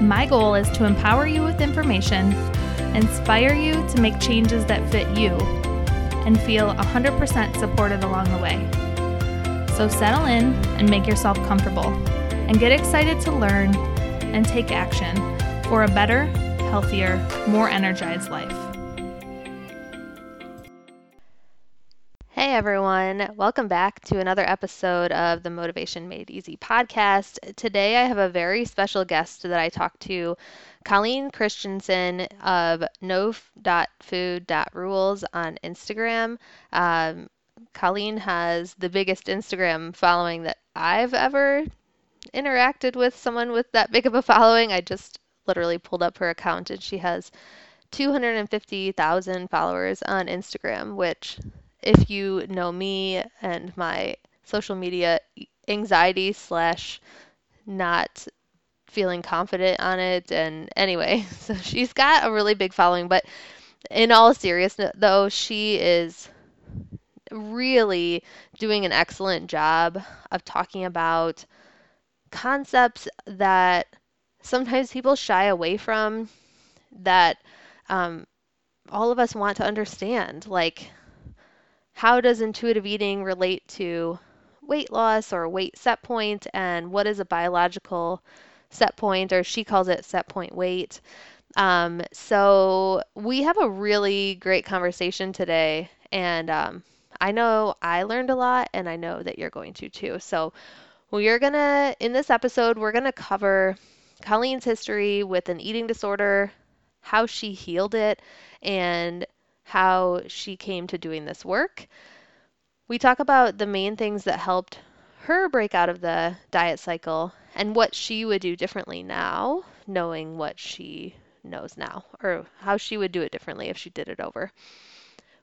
My goal is to empower you with information, inspire you to make changes that fit you, and feel 100% supported along the way. So settle in and make yourself comfortable, and get excited to learn and take action for a better, healthier, more energized life. Everyone, welcome back to another episode of the Motivation Made Easy podcast. Today I have a very special guest that I talked to, Colleen Christensen of no.food.rules on Instagram. Um, Colleen has the biggest Instagram following that I've ever interacted with someone with that big of a following. I just literally pulled up her account and she has 250,000 followers on Instagram, which if you know me and my social media anxiety slash not feeling confident on it and anyway so she's got a really big following but in all seriousness though she is really doing an excellent job of talking about concepts that sometimes people shy away from that um, all of us want to understand like how does intuitive eating relate to weight loss or weight set point and what is a biological set point or she calls it set point weight. Um, so we have a really great conversation today and um, i know i learned a lot and i know that you're going to too. So we're gonna in this episode we're gonna cover colleen's history with an eating disorder how she healed it and how she came to doing this work. We talk about the main things that helped her break out of the diet cycle and what she would do differently now, knowing what she knows now, or how she would do it differently if she did it over.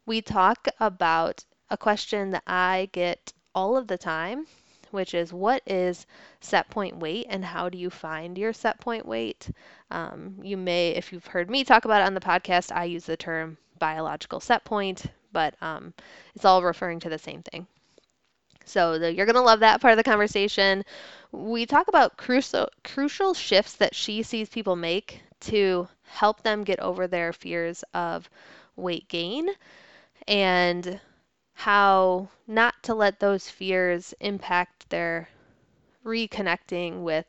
We talk about a question that I get all of the time, which is what is set point weight and how do you find your set point weight? Um, you may, if you've heard me talk about it on the podcast, I use the term biological set point, but um, it's all referring to the same thing. So the, you're going to love that part of the conversation. We talk about crucial crucial shifts that she sees people make to help them get over their fears of weight gain and how not to let those fears impact their reconnecting with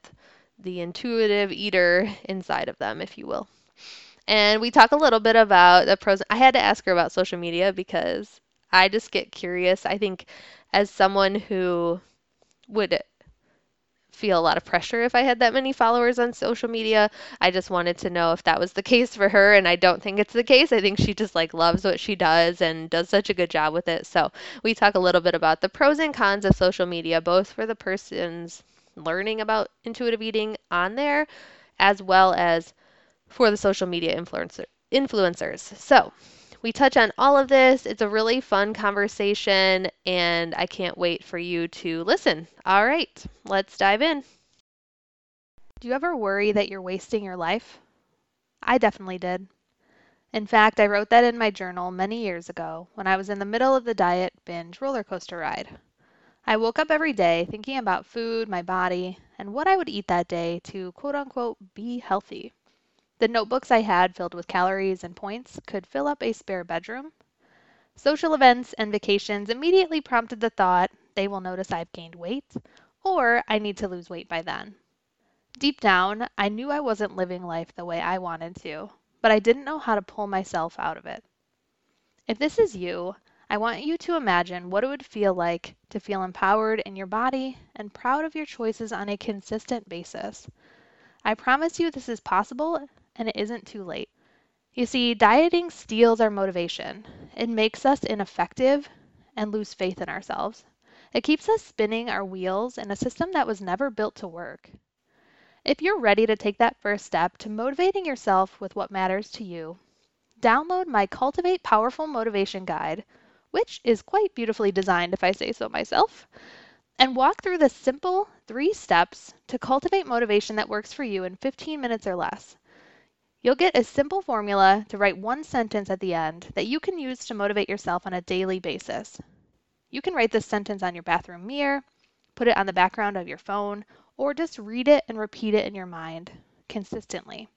the intuitive eater inside of them, if you will. And we talk a little bit about the pros. I had to ask her about social media because I just get curious. I think as someone who would feel a lot of pressure if I had that many followers on social media. I just wanted to know if that was the case for her and I don't think it's the case. I think she just like loves what she does and does such a good job with it. So, we talk a little bit about the pros and cons of social media both for the person's learning about intuitive eating on there as well as for the social media influencer influencers. So, we touch on all of this. It's a really fun conversation, and I can't wait for you to listen. All right, let's dive in. Do you ever worry that you're wasting your life? I definitely did. In fact, I wrote that in my journal many years ago when I was in the middle of the diet binge roller coaster ride. I woke up every day thinking about food, my body, and what I would eat that day to quote unquote be healthy. The notebooks I had filled with calories and points could fill up a spare bedroom. Social events and vacations immediately prompted the thought they will notice I've gained weight, or I need to lose weight by then. Deep down, I knew I wasn't living life the way I wanted to, but I didn't know how to pull myself out of it. If this is you, I want you to imagine what it would feel like to feel empowered in your body and proud of your choices on a consistent basis. I promise you this is possible and it isn't too late. You see, dieting steals our motivation. It makes us ineffective and lose faith in ourselves. It keeps us spinning our wheels in a system that was never built to work. If you're ready to take that first step to motivating yourself with what matters to you, download my Cultivate Powerful Motivation Guide which is quite beautifully designed if I say so myself, and walk through the simple three steps to cultivate motivation that works for you in 15 minutes or less. You'll get a simple formula to write one sentence at the end that you can use to motivate yourself on a daily basis. You can write this sentence on your bathroom mirror, put it on the background of your phone, or just read it and repeat it in your mind consistently.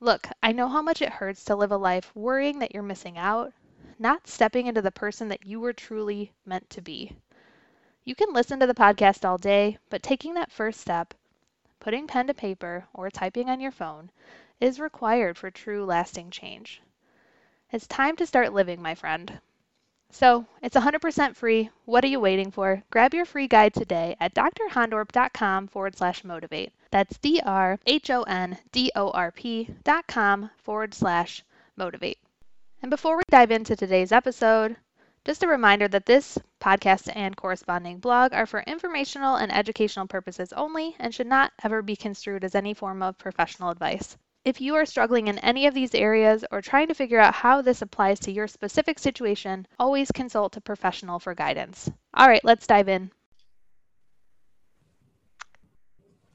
Look, I know how much it hurts to live a life worrying that you're missing out, not stepping into the person that you were truly meant to be. You can listen to the podcast all day, but taking that first step, putting pen to paper or typing on your phone, is required for true lasting change. It's time to start living, my friend. So, it's 100% free. What are you waiting for? Grab your free guide today at drhondorp.com forward slash motivate. That's D R H O N D O R P dot com forward slash motivate. And before we dive into today's episode, just a reminder that this podcast and corresponding blog are for informational and educational purposes only and should not ever be construed as any form of professional advice. If you are struggling in any of these areas or trying to figure out how this applies to your specific situation, always consult a professional for guidance. All right, let's dive in.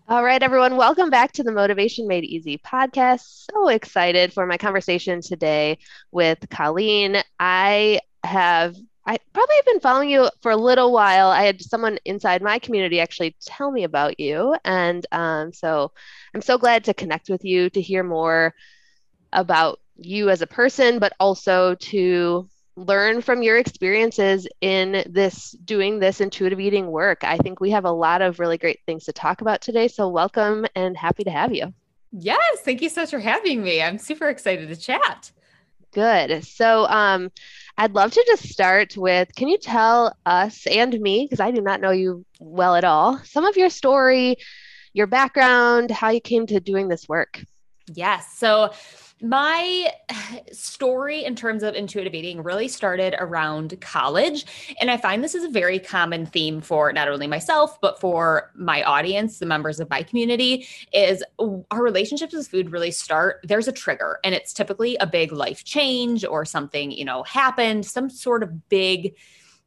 All right, everyone, welcome back to the Motivation Made Easy podcast. So excited for my conversation today with Colleen. I have I probably have been following you for a little while. I had someone inside my community actually tell me about you. And um, so I'm so glad to connect with you to hear more about you as a person, but also to learn from your experiences in this doing this intuitive eating work. I think we have a lot of really great things to talk about today. So, welcome and happy to have you. Yes, thank you so much for having me. I'm super excited to chat. Good. So, um, I'd love to just start with can you tell us and me, because I do not know you well at all, some of your story, your background, how you came to doing this work? Yes. So, my story in terms of intuitive eating really started around college. And I find this is a very common theme for not only myself, but for my audience, the members of my community, is our relationships with food really start, there's a trigger. And it's typically a big life change or something, you know, happened, some sort of big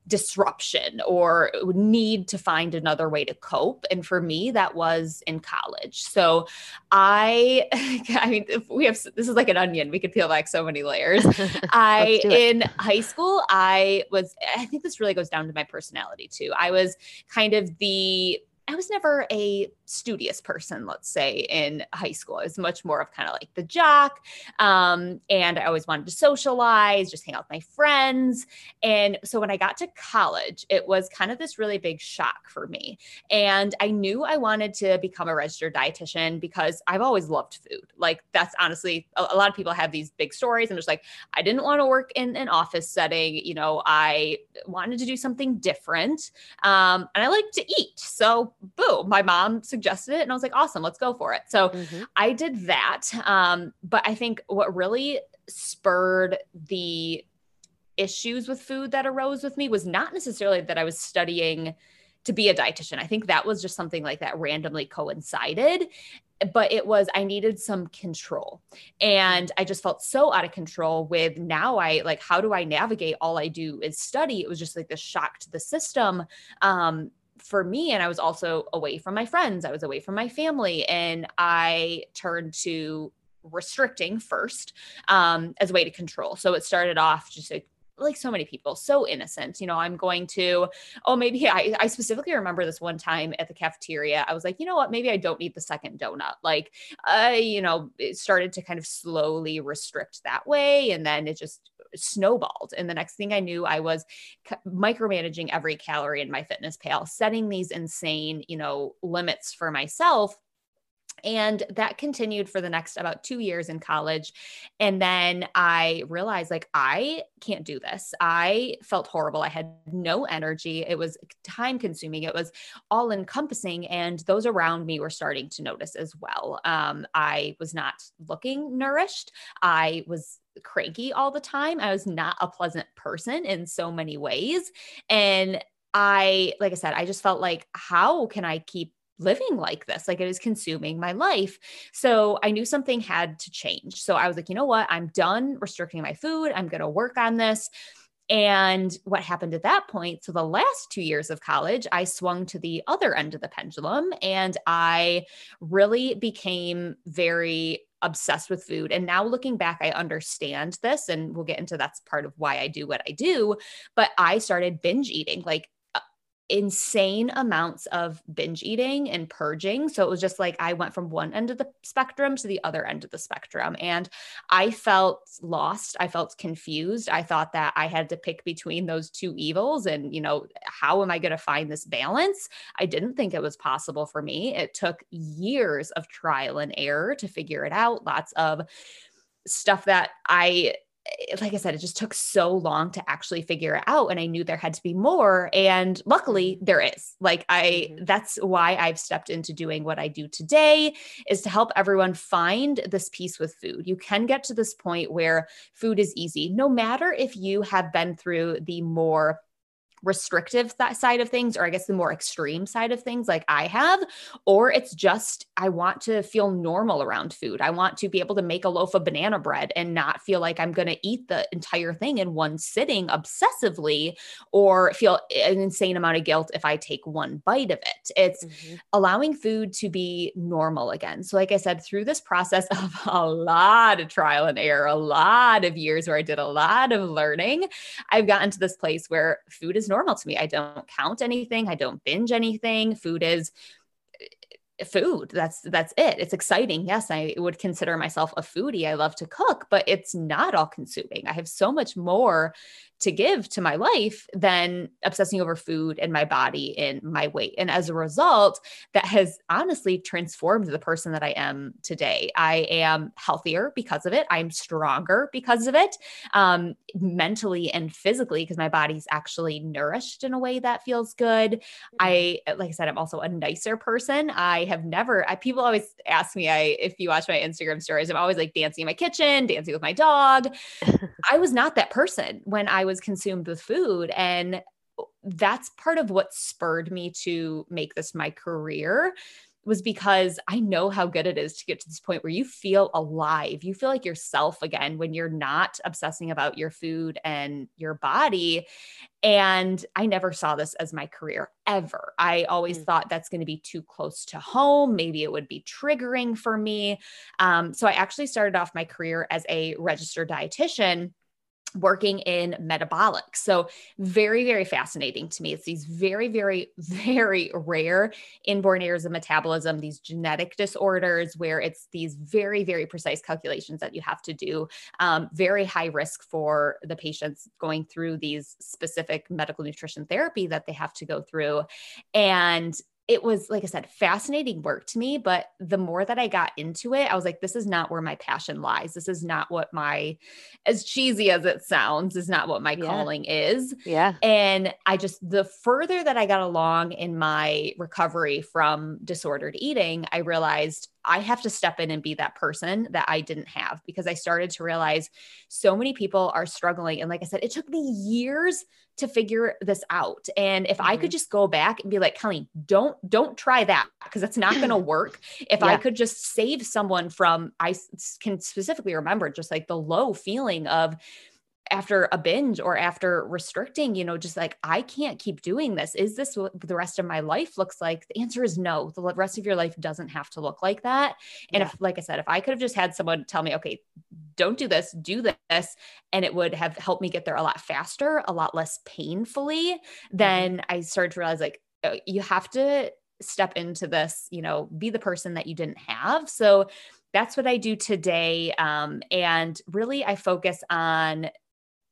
disruption or need to find another way to cope. And for me that was in college. So i i mean if we have this is like an onion. We could peel back so many layers. I in high school i was i think this really goes down to my personality too. I was kind of the I was never a studious person, let's say, in high school. I was much more of kind of like the jock. Um, and I always wanted to socialize, just hang out with my friends. And so when I got to college, it was kind of this really big shock for me. And I knew I wanted to become a registered dietitian because I've always loved food. Like, that's honestly, a, a lot of people have these big stories. And it's like, I didn't want to work in an office setting. You know, I wanted to do something different. Um, and I like to eat. So boom, my mom suggested it and I was like, awesome, let's go for it. So mm-hmm. I did that. Um, but I think what really spurred the issues with food that arose with me was not necessarily that I was studying to be a dietitian. I think that was just something like that randomly coincided. But it was, I needed some control. And I just felt so out of control with now I like, how do I navigate? All I do is study. It was just like the shock to the system. Um, for me and i was also away from my friends i was away from my family and i turned to restricting first um, as a way to control so it started off just like like so many people, so innocent. You know, I'm going to, oh, maybe I, I specifically remember this one time at the cafeteria. I was like, you know what, maybe I don't need the second donut. Like, I, you know, it started to kind of slowly restrict that way. And then it just snowballed. And the next thing I knew, I was micromanaging every calorie in MyFitnessPal, setting these insane, you know, limits for myself And that continued for the next about two years in college. And then I realized, like, I can't do this. I felt horrible. I had no energy. It was time consuming, it was all encompassing. And those around me were starting to notice as well. Um, I was not looking nourished. I was cranky all the time. I was not a pleasant person in so many ways. And I, like I said, I just felt like, how can I keep living like this. Like it is consuming my life. So I knew something had to change. So I was like, you know what? I'm done restricting my food. I'm going to work on this. And what happened at that point? So, the last two years of college, I swung to the other end of the pendulum and I really became very obsessed with food. And now looking back, I understand this, and we'll get into that's part of why I do what I do. But I started binge eating like insane amounts of binge eating and purging. So it was just like I went from one end of the spectrum to the other end of the spectrum. And I felt lost. I felt confused. I thought that I had to pick between those two evils. And, you know, how am I going to find this balance? I didn't think it was possible for me. It took years of trial and error to figure it out, lots of stuff that I like I said, it just took so long to actually figure it out. And I knew there had to be more. And luckily mm-hmm. there is. Like I mm-hmm. that's why I've stepped into doing what I do today is to help everyone find this peace with food. You can get to this point where food is easy, no matter if you have been through the more restrictive side of things, or I guess the more extreme side of things, like I have, or it's just I want to feel normal around food. I want to be able to make a loaf of banana bread and not feel like I'm going to eat the entire thing in one sitting obsessively, or feel an insane amount of guilt if I take one bite of it. It's mm-hmm. allowing food to be normal again. So, like I said, through this process of a lot of trial and error, a lot of years where I did a lot of learning, I've gotten to this place where food is normal to me. I don't count anything, I don't binge anything. Food is eh, food. That's that's it. It's exciting. Yes i would consider myself a foodie. I love to cook but it's not all consuming. I have so much more to give to my life than obsessing over food and my body and my weight. And as a result, that has honestly transformed the person that I am today. I am healthier because of it. I'm stronger because of it, um, mentally and physically, because my body's actually nourished in a way that feels good. I, like I said, I'm also a nicer person. I have never, I, people always ask me, I, if you watch my Instagram stories, I'm always like dancing in my kitchen, dancing with my dog. I was not that person when I was consumed with food. And that's part of what spurred me to make this my career was because I know how good it is to get to this point where you feel alive. You feel like yourself again when you're not obsessing about your food and your body. And I never saw this as my career ever. I always mm. thought that's going to be too close to home. Maybe it would be triggering for me. Um, so I actually started off my career as a registered dietitian working in metabolic. So, very, very fascinating to me. It's these very, very, very rare inborn errors of metabolism, these genetic disorders where it's these very, very precise calculations that you have to do. Um, very high risk for the patients going through these specific medical nutrition therapy that they have to go through. And it was like I said, fascinating work to me. But the more that I got into it, I was like, this is not where my passion lies. This is not what my, as cheesy as it sounds, is not what my yeah. calling is. Yeah. And I just, the further that I got along in my recovery from disordered eating, I realized I have to step in and be that person that I didn't have because I started to realize so many people are struggling. And like I said, it took me years to figure this out. And if mm-hmm. I could mm-hmm. just go back and be like, Kelly, don't, don't try that because it's not going to work. If yeah. I could just save someone from, I can specifically remember just like the low feeling of, after a binge or after restricting, you know, just like, I can't keep doing this. Is this what the rest of my life looks like? The answer is no. The rest of your life doesn't have to look like that. And yeah. if, like I said, if I could have just had someone tell me, okay, don't do this, do this, and it would have helped me get there a lot faster, a lot less painfully, mm-hmm. then I started to realize like, uh, you have to step into this, you know, be the person that you didn't have. So, that's what I do today. Um, and really, I focus on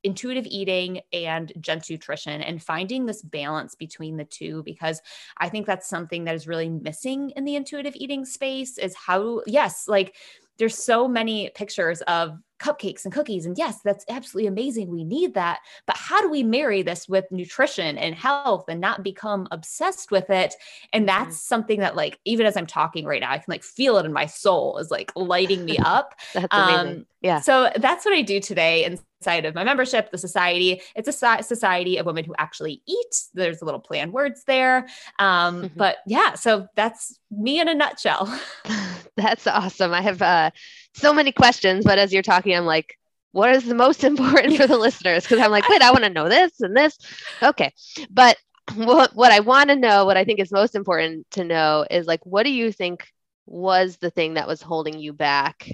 intuitive eating and gentle nutrition and finding this balance between the two because I think that's something that is really missing in the intuitive eating space is how yes like there's so many pictures of cupcakes and cookies. And yes, that's absolutely amazing. We need that. But how do we marry this with nutrition and health and not become obsessed with it? And mm-hmm. that's mm-hmm. something that, like, even as I'm talking right now, I can like feel it in my soul is like lighting me up. that's amazing. Yeah. So that's what I do today inside of my membership, the society. It's a society of women who actually eat. There's a little play on words there. Um, mm-hmm. But yeah, so that's me in a nutshell. that's awesome. I have uh, so many questions, but as you're talking, I'm like, what is the most important for the listeners? Because I'm like, wait, I want to know this and this. Okay. But what, what I want to know, what I think is most important to know is like, what do you think was the thing that was holding you back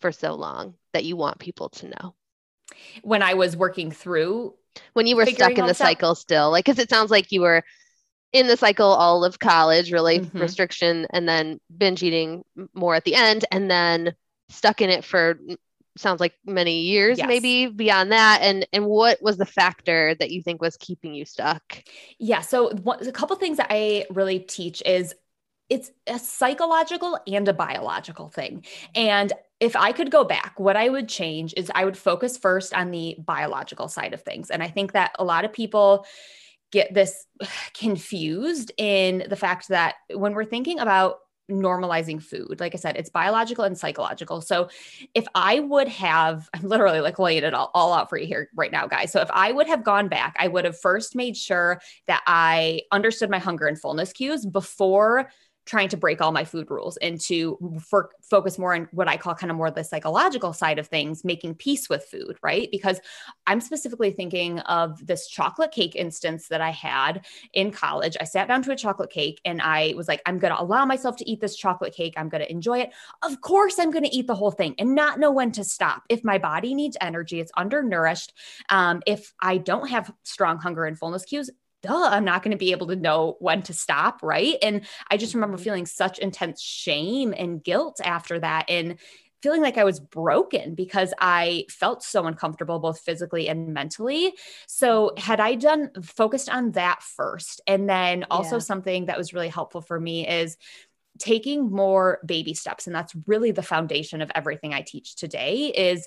for so long that you want people to know? When I was working through when you were stuck in the cycle still, like, because it sounds like you were in the cycle all of college, really mm-hmm. restriction, and then binge eating more at the end, and then stuck in it for sounds like many years yes. maybe beyond that and and what was the factor that you think was keeping you stuck yeah so one, a couple things that i really teach is it's a psychological and a biological thing and if I could go back, what I would change is I would focus first on the biological side of things. And I think that a lot of people get this confused in the fact that when we're thinking about normalizing food. Like I said, it's biological and psychological. So if I would have, I'm literally like laying it all, all out for you here right now, guys. So if I would have gone back, I would have first made sure that I understood my hunger and fullness cues before trying to break all my food rules and to for, focus more on what I call kind of more the psychological side of things, making peace with food, right? Because I'm specifically thinking of this chocolate cake instance that I had in college. I sat down to a chocolate cake and I was like, I'm going to allow myself to eat this chocolate cake. I'm going to enjoy it. Of course, I'm going to eat the whole thing and not know when to stop. If my body needs energy, it's undernourished. Um, if I don't have strong hunger and fullness cues, duh, I'm not going to be able to know when to stop. Right. And I just remember mm-hmm. feeling such intense shame and guilt after that. And feeling like I was broken because I felt so uncomfortable, both physically and mentally. So, had I done focused on that first, and then also yeah. something that was really helpful for me is taking more baby steps. And that's really the foundation of everything I teach today is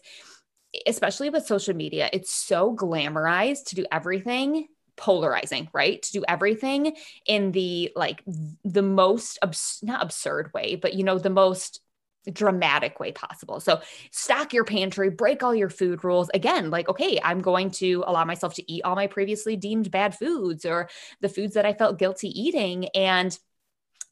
especially with social media, it's so glamorized to do everything polarizing, right? To do everything in the like the most abs- not absurd way, but you know, the most dramatic way possible. So stack your pantry, break all your food rules. Again, like, okay, I'm going to allow myself to eat all my previously deemed bad foods or the foods that I felt guilty eating. And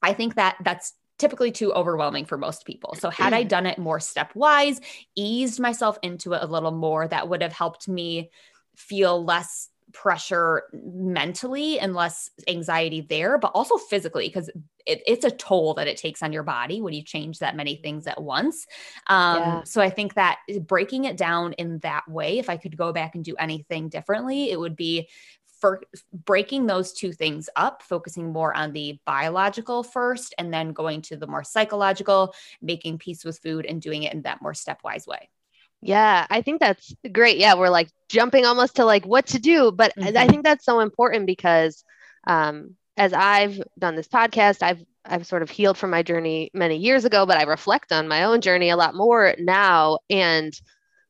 I think that that's typically too overwhelming for most people. So had I mm. done it more stepwise, eased myself into it a little more, that would have helped me feel less pressure mentally and less anxiety there, but also physically, because it, it's a toll that it takes on your body when you change that many things at once. Um, yeah. So I think that breaking it down in that way, if I could go back and do anything differently, it would be for breaking those two things up, focusing more on the biological first, and then going to the more psychological, making peace with food and doing it in that more stepwise way. Yeah, I think that's great. Yeah, we're like jumping almost to like what to do, but mm-hmm. I think that's so important because um, as I've done this podcast, I've I've sort of healed from my journey many years ago, but I reflect on my own journey a lot more now. And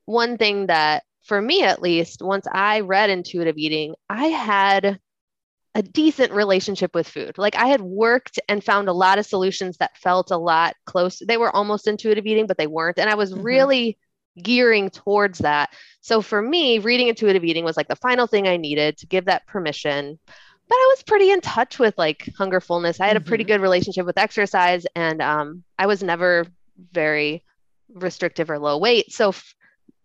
one thing that for me at least, once I read intuitive eating, I had a decent relationship with food. Like I had worked and found a lot of solutions that felt a lot close. They were almost intuitive eating, but they weren't. And I was mm-hmm. really gearing towards that. So for me, reading intuitive eating was like the final thing I needed to give that permission. But I was pretty in touch with like hunger fullness. I had mm-hmm. a pretty mm-hmm. good relationship with exercise and um, I was never very restrictive or low weight. So f-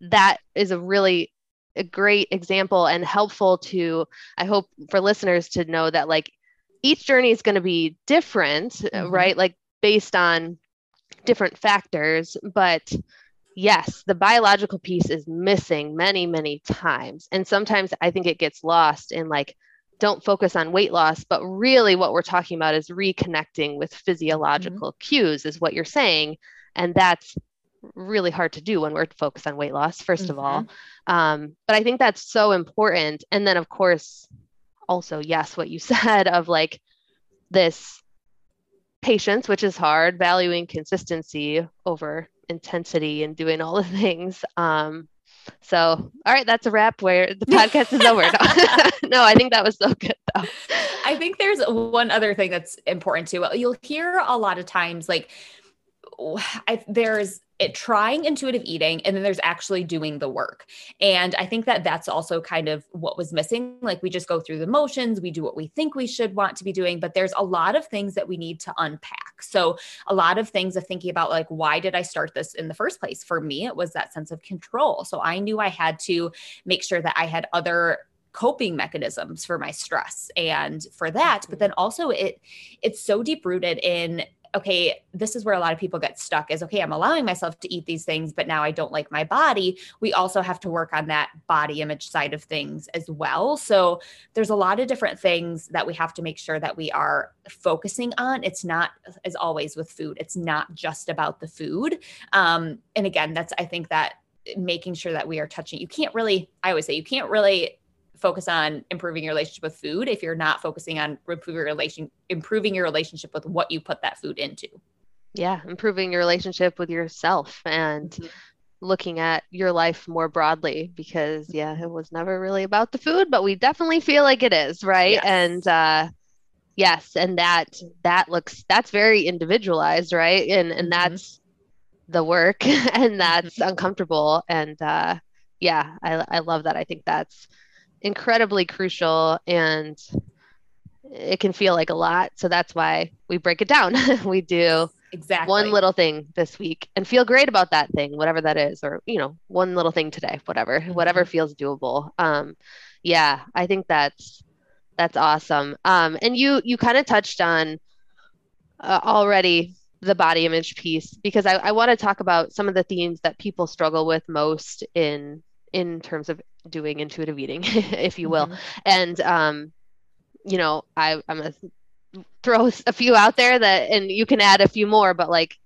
that is a really a great example and helpful to I hope for listeners to know that like each journey is going to be different, mm-hmm. right? Like based on different factors, but yes, the biological piece is missing many, many times. And sometimes I think it gets lost in like, don't focus on weight loss, but really what we're talking about is reconnecting with physiological mm-hmm. cues, is what you're saying. And that's really hard to do when we're focused on weight loss 1st mm-hmm. of all mm-hmm. um, but i think that's so important and then of course also yes what you said of like this patience which is hard valuing consistency over intensity and doing all the things um, so all right that's a wrap where the podcast is over. No i think that was so good though. I think there's one other thing that's important too. You'll hear a lot of times like I, there's it trying intuitive eating and then there's actually doing the work. And i think that that's also kind of what was missing. Like we just go through the motions we do what we think we should want to be doing but there's a lot of things that we need to unpack so a lot of things of thinking about like why did i start this in the first place? For me it was that sense of control. So i knew i had to make sure that i had other coping mechanisms for my stress and for that but mm-hmm. then also it it's so deep rooted in okay, this is where a lot of people get stuck is okay, I'm allowing myself to eat these things, but now I don't like my body. We also have to work on that body image side of things as well. So there's a lot of different things that we have to make sure that we are focusing on. It's not, as always with food, it's not just about the food. Um, and again, that's, I think that making sure that we are touching, you can't really, I always say, you can't really focus on improving your relationship with food if you're not focusing on improving your relation improving your relationship with what you put that food into yeah improving your relationship with yourself and mm-hmm. looking at your life more broadly because yeah it was never really about the food but we definitely feel like it is right yes. and uh yes and that that looks that's very individualized right and and mm-hmm. that's the work and that's mm-hmm. uncomfortable and uh yeah I, I love that i think that's incredibly crucial and it can feel like a lot. So that's why we break it down. we do exactly one little thing this week and feel great about that thing, whatever that is, or you know, one little thing today, whatever, mm-hmm. whatever feels doable. Um, yeah, I think that's that's awesome. Um, and you you kind of touched on uh, already the body image piece because I, I want to talk about some of the themes that people struggle with most in in terms of doing intuitive eating, if you will. Mm-hmm. And um, you know, I, I'm gonna throw a few out there that, and you can add a few more, but like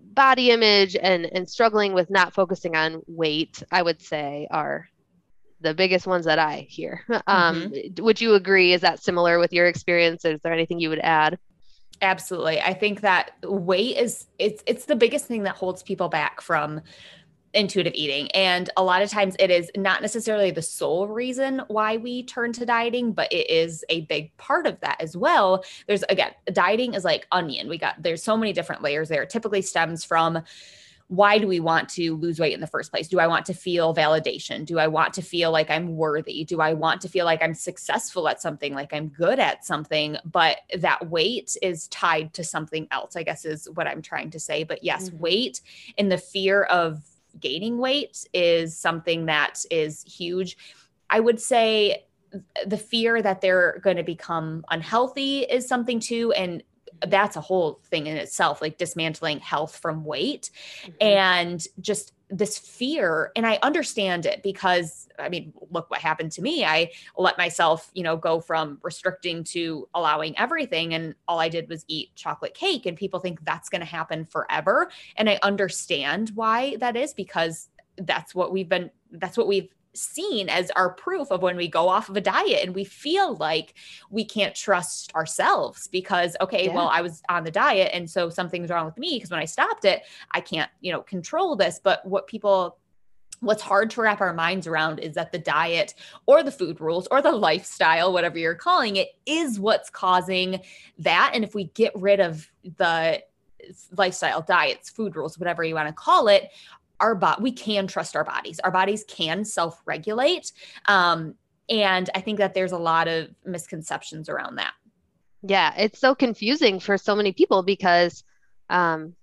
body image and and struggling with not focusing on weight, I would say are the biggest ones that I hear. Um, mm-hmm. Would you agree? Is that similar with your experience? Is there anything you would add? Absolutely. I think that weight is it's it's the biggest thing that holds people back from intuitive eating. And a lot of times it is not necessarily the sole reason why we turn to dieting, but it is a big part of that as well. There's again, dieting is like onion. We got there's so many different layers there. It typically stems from why do we want to lose weight in the first place? Do I want to feel validation? Do I want to feel like I'm worthy? Do I want to feel like I'm successful at something, like I'm good at something? But that weight is tied to something else, I guess is what I'm trying to say. But yes, mm-hmm. weight and the fear of gaining weight is something that is huge. I would say the fear that they're going to become unhealthy is something too. And that's a whole thing in itself, like dismantling health from weight mm-hmm. and just this fear and i understand it because i mean look what happened to me. I let myself you know go from restricting to allowing everything and all i did was eat chocolate cake and people think that's going to happen forever and i understand why that is because that's what we've been that's what we've seen as our proof of when we go off of a diet and we feel like we can't trust ourselves because okay yeah. well i was on the diet and so something's wrong with me because when i stopped it i can't you know control this but what people what's hard to wrap our minds around is that the diet or the food rules or the lifestyle whatever you're calling it is what's causing that and if we get rid of the lifestyle diets food rules whatever you want to call it our body we can trust our bodies our bodies can self-regulate um, and i think that there's a lot of misconceptions around that yeah it's so confusing for so many people because um,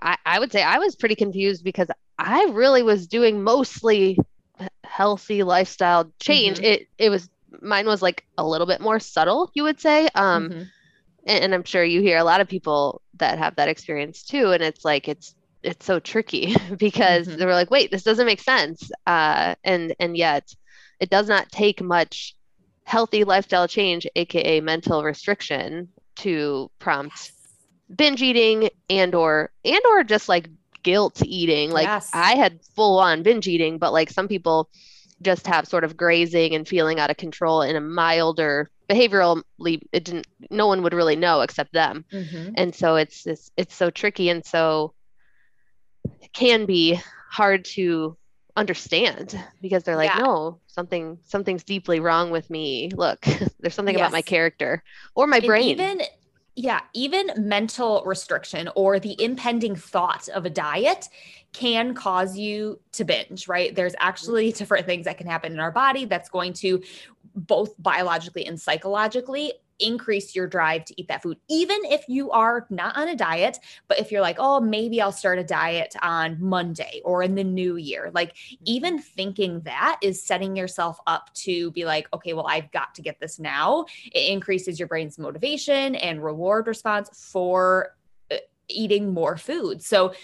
I, I would say i was pretty confused because i really was doing mostly healthy lifestyle change mm-hmm. it it was mine was like a little bit more subtle you would say um, mm-hmm. and, and i'm sure you hear a lot of people that have that experience too and it's like it's it's so tricky because mm-hmm. they were like, wait, this doesn't make sense. Uh, and and yet it does not take much healthy lifestyle change, aka mental restriction, to prompt binge eating and or and or just like guilt eating. Like Yes. I had full on binge eating, but like some people just have sort of grazing and feeling out of control in a milder behaviorally it didn't no one would really know except them. Mhm. And so it's it's, it's so tricky and so can be hard to understand because they're like Yeah. no something something's deeply wrong with me look there's something about my character or my And brain even yeah, even mental restriction or the impending thought of a diet can cause you to binge, right? There's actually different things that can happen in our body that's going to both biologically and psychologically increase your drive to eat that food, even if you are not on a diet. But if you're like, oh, maybe I'll start a diet on Monday or in the new year, like even thinking that is setting yourself up to be like, okay, well, I've got to get this now. It increases your brain's motivation and reward response for uh, eating more food. So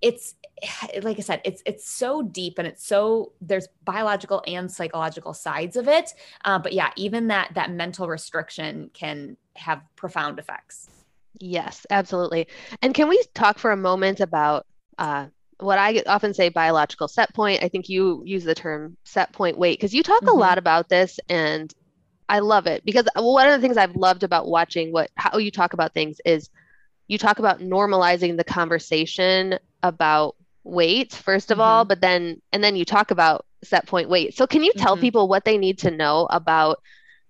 it's like I said, it's it's so deep and it's so there's biological and psychological sides of it. Uh, but yeah, even that that mental restriction can have profound effects. Yes, absolutely. And can we talk for a moment about uh, what I often say biological set point? I think you use the term set point weight because you talk Mhm. a lot about this, and I love it because one of the things I've loved about watching what how you talk about things is you talk about normalizing the conversation about weight first of all, but then and then you talk about set point weight. So can you tell Mhm. people what they need to know about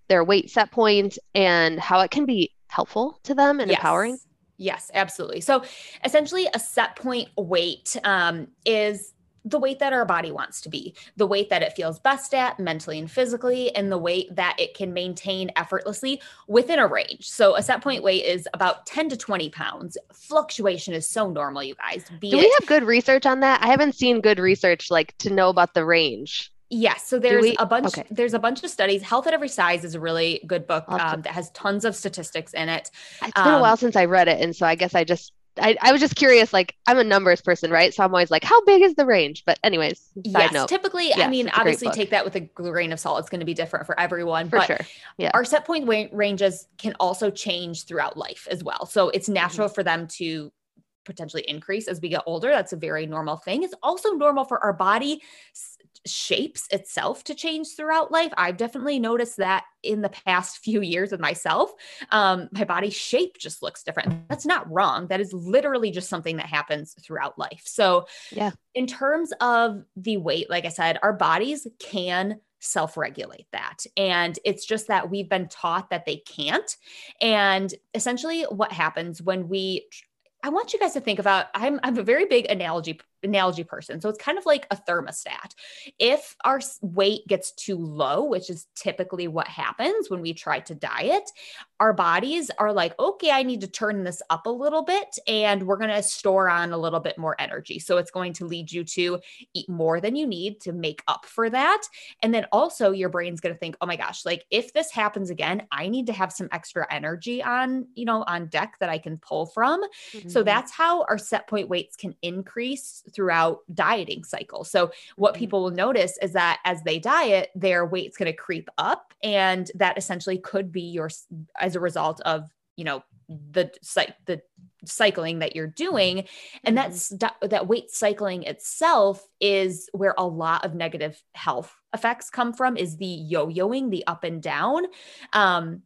their weight set point and how it can be helpful to them and empowering? Yes. Yes, absolutely. So essentially, a set point weight um, is the weight that our body wants to be, the weight that it feels best at mentally and physically, and the weight that it can maintain effortlessly within a range. So a set point weight is about 10 to 20 pounds. Fluctuation is so normal, you guys. Be Do it we have good research on that? I haven't seen good research like to know about the range. Yes, so there's we- a bunch. okay. There's a bunch of studies. Health at Every Size is a really good book I'll have to- um, that has tons of statistics in it. It's been a Um, while since I read it, and so I guess I just I, I was just curious. Like I'm a numbers person, right? So I'm always like, how big is the range? But anyways, side yes, note typically, Yes, I mean, it's a great obviously, take that with a grain of salt. It's going to be different for everyone, for but sure. Yeah. our set point ranges can also change throughout life as well. So Mm-hmm. it's natural for them to potentially increase as we get older. That's a very normal thing. It's also normal for our body shapes itself to change throughout life. I've definitely noticed that in the past few years with myself. Um, my body shape just looks different. That's not wrong. That is literally just something that happens throughout life. So, Yeah. in terms of the weight, like I said, our bodies can self regulate that. And it's just that we've been taught that they can't. And essentially, what happens when we I want you guys to think about I'm I'm a very big analogy analogy person. So it's kind of like a thermostat. If our weight gets too low, which is typically what happens when we try to diet, our bodies are like, "Okay, I need to turn this up a little bit and we're going to store on a little bit more energy." So it's going to lead you to eat more than you need to make up for that. And then also your brain's going to think, "Oh my gosh, like if this happens again, I need to have some extra energy on, you know, on deck that I can pull from." So Mhm. that's how our set point weights can increase throughout dieting cycles. So what Mhm. people will notice is that as they diet, their weight's going to creep up and that essentially could be your as a result of, you know, the the cycling that you're doing and that's that, that weight cycling itself is where a lot of negative health effects come from is the yo-yoing the up and down um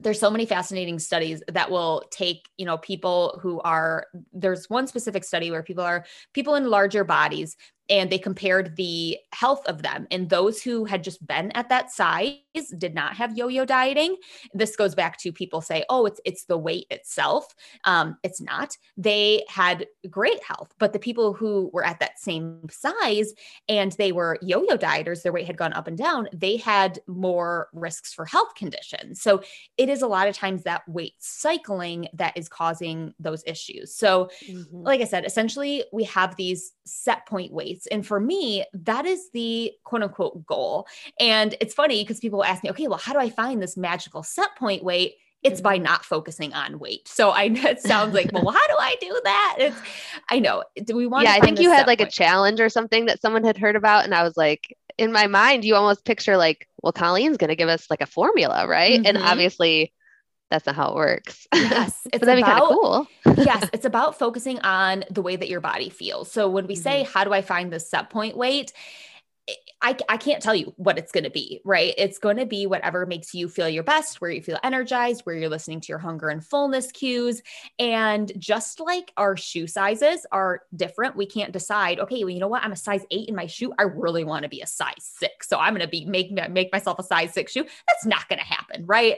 there's so many fascinating studies that will take you know people who are there's one specific study where people are people in larger bodies and they compared the health of them and those who had just been at that size did not have yo-yo dieting this goes back to people say oh it's it's the weight itself um it's not they had great health but the people who were at that same size and they were yo-yo dieters their weight had gone up and down they had more risks for health conditions so it is a lot of times that weight cycling that is causing those issues so Mhm. like I said, essentially we have these set point weights. And for me, that is the quote unquote goal. And it's funny because people ask me, okay, well, how do I find this magical set point weight? It's by Mm-hmm. not focusing on weight. So I it sounds like, well, how do I do that? It's, I know. Do we want? yeah, I think you had like a challenge or something that someone had heard about, and I was like, in my mind, you almost picture like, well, Colleen's going to give us like a formula, right? And Mhm. obviously, that's not how it works. Yes. but that'd be cool. yes. It's about focusing on the way that your body feels. So when we mm-hmm. say, how do I find the set point weight? I, I can't tell you what it's going to be, right? It's going to be whatever makes you feel your best, where you feel energized, where you're listening to your hunger and fullness cues. And just like our shoe sizes are different, we can't decide, okay, well, you know what? I'm a size eight in my shoe. I really want to be a size six. So I'm going to be make, make myself a size six shoe. That's not going to happen, right?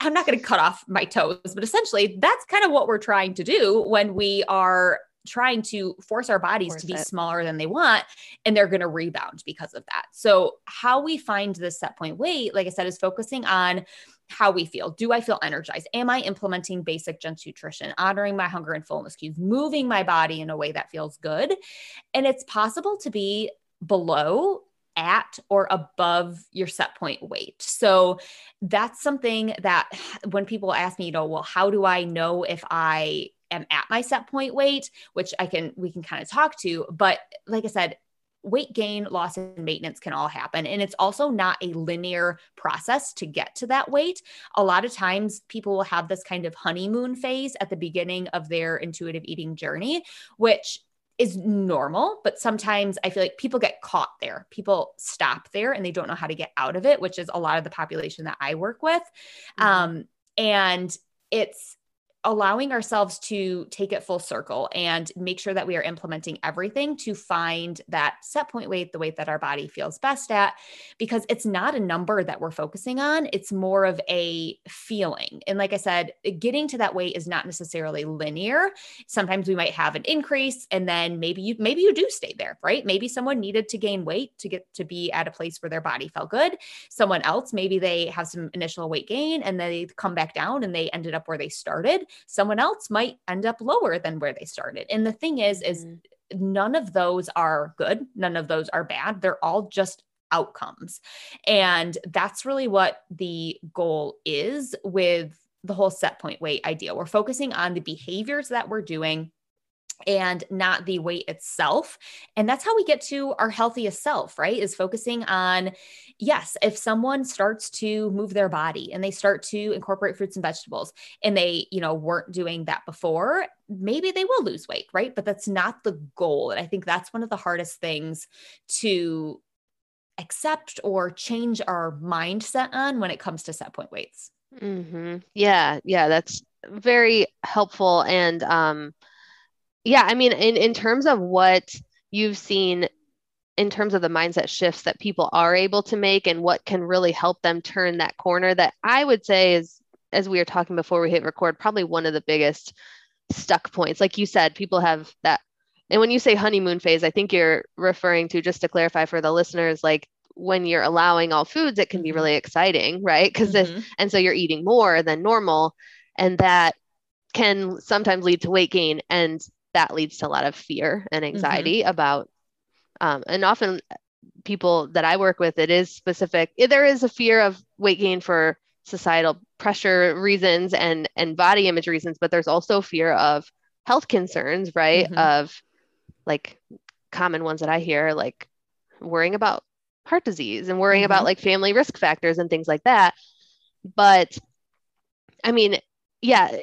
I'm not going to cut off my toes, but essentially that's kind of what we're trying to do when we are trying to force our bodies force to be it. smaller than they want and they're going to rebound because of that. So how we find this set point weight like I said is focusing on how we feel. Do I feel energized? Am I implementing basic gentle nutrition, honoring my hunger and fullness cues, moving my body in a way that feels good? And it's possible to be below at or above your set point weight. So that's something that when people ask me, you know, well, how do I know if I am at my set point weight, which I can, we can kind of talk to. But like I said, weight gain, loss, and maintenance can all happen. And it's also not a linear process to get to that weight. A lot of times, people will have this kind of honeymoon phase at the beginning of their intuitive eating journey, which is normal, but sometimes I feel like people get caught there. People stop there and they don't know how to get out of it, which is a lot of the population that I work with. Mm-hmm. Um, and it's allowing ourselves to take it full circle and make sure that we are implementing everything to find that set point weight, the weight that our body feels best at, because it's not a number that we're focusing on. It's more of a feeling. And like I said, getting to that weight is not necessarily linear. Sometimes we might have an increase and then maybe you maybe you do stay there, right? Maybe someone needed to gain weight to get to be at a place where their body felt good. Someone else, maybe they have some initial weight gain and they come back down and they ended up where they started someone else might end up lower than where they started. And the thing is is mm-hmm. none of those are good. None of those are bad. They're all just outcomes. And that's really what the goal is with the whole set point weight idea. We're focusing on the behaviors that we're doing and not the weight itself. And that's how we get to our healthiest self, right? Is focusing on, yes, if someone starts to move their body and they start to incorporate fruits and vegetables and they, you know, weren't doing that before, maybe they will lose weight, right? But that's not the goal. And I think that's one of the hardest things to accept or change our mindset on when it comes to set point weights. Mm-hmm. Yeah. Yeah. That's very helpful. And, um, yeah, I mean, in, in terms of what you've seen in terms of the mindset shifts that people are able to make and what can really help them turn that corner, that I would say is, as we were talking before we hit record, probably one of the biggest stuck points. Like you said, people have that. And when you say honeymoon phase, I think you're referring to, just to clarify for the listeners, like when you're allowing all foods, it can be mm-hmm. really exciting, right? Because mm-hmm. and so you're eating more than normal, and that can sometimes lead to weight gain. And that leads to a lot of fear and mm-hmm. anxiety mm-hmm. about um, and often people that i work with it is specific there is a fear of weight gain for societal pressure reasons and and body image reasons but there's also fear of health concerns right mm-hmm. of like common ones that i hear like worrying about heart disease and worrying mm-hmm. about like family risk factors and things like that but i mean yeah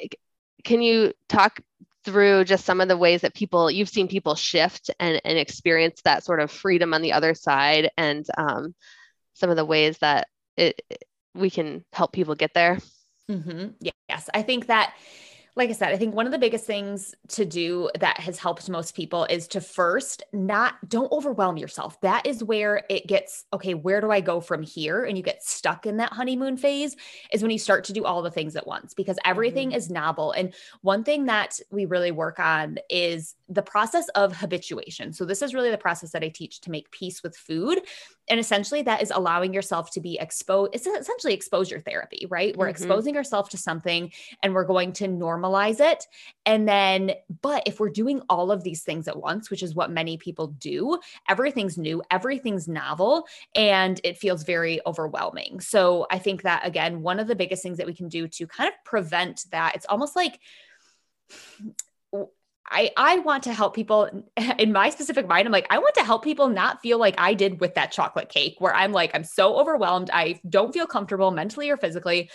can you talk through just some of the ways that people you've seen people shift and, and experience that sort of freedom on the other side and um, some of the ways that it, we can help people get there mm-hmm. yes i think that like I said, I think one of the biggest things to do that has helped most people is to first not don't overwhelm yourself. That is where it gets okay, where do I go from here? And you get stuck in that honeymoon phase is when you start to do all the things at once because everything mm-hmm. is novel. And one thing that we really work on is the process of habituation. So this is really the process that I teach to make peace with food. And essentially that is allowing yourself to be exposed. It's essentially exposure therapy, right? We're mm-hmm. exposing ourselves to something and we're going to normalize it. And then, but if we're doing all of these things at once, which is what many people do, everything's new, everything's novel, and it feels very overwhelming. So I think that again, one of the biggest things that we can do to kind of prevent that, it's almost like I, I want to help people in my specific mind. I'm like, I want to help people not feel like I did with that chocolate cake, where I'm like, I'm so overwhelmed. I don't feel comfortable mentally or physically.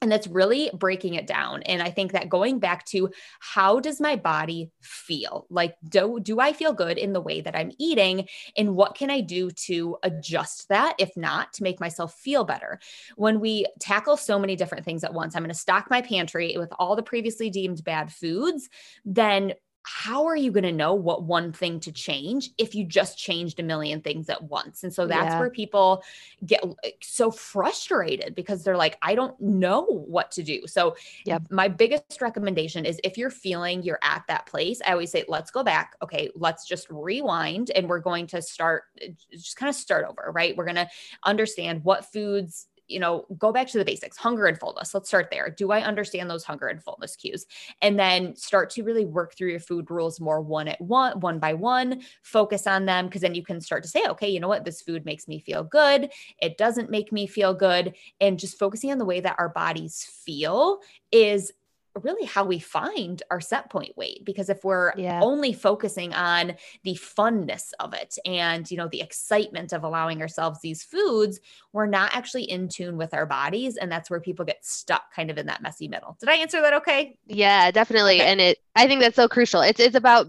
And that's really breaking it down. And i think that going back to how does my body feel? Like do do i feel good in the way that i'm eating? And what can i do to adjust that if not to make myself feel better? When we tackle so many different things at once i'm going to stock my pantry with all the previously deemed bad foods then how are you going to know what one thing to change if you just changed a million things at once? And so that's yeah. where people get eh, so frustrated because they're like, I don't know what to do. So, yep. my biggest recommendation is if you're feeling you're at that place, I always say, let's go back. Okay, let's just rewind and we're going to start, eh, just kind of start over, right? We're going to understand what foods you know, go back to the basics, hunger and fullness. Let's start there. Do I understand those hunger and fullness cues? And then start to really work through your food rules more one at one, one by one, focus on them. Cause then you can start to say, okay, you know what? This food makes me feel good. It doesn't make me feel good. And just focusing on the way that our bodies feel is really how we find our set point weight because if we're yeah. only focusing on the funness of it and you know the excitement of allowing ourselves these foods we're not actually in tune with our bodies and that's where people get stuck kind of in that messy middle did i answer that okay yeah definitely okay. and it i think that's so crucial it's it's about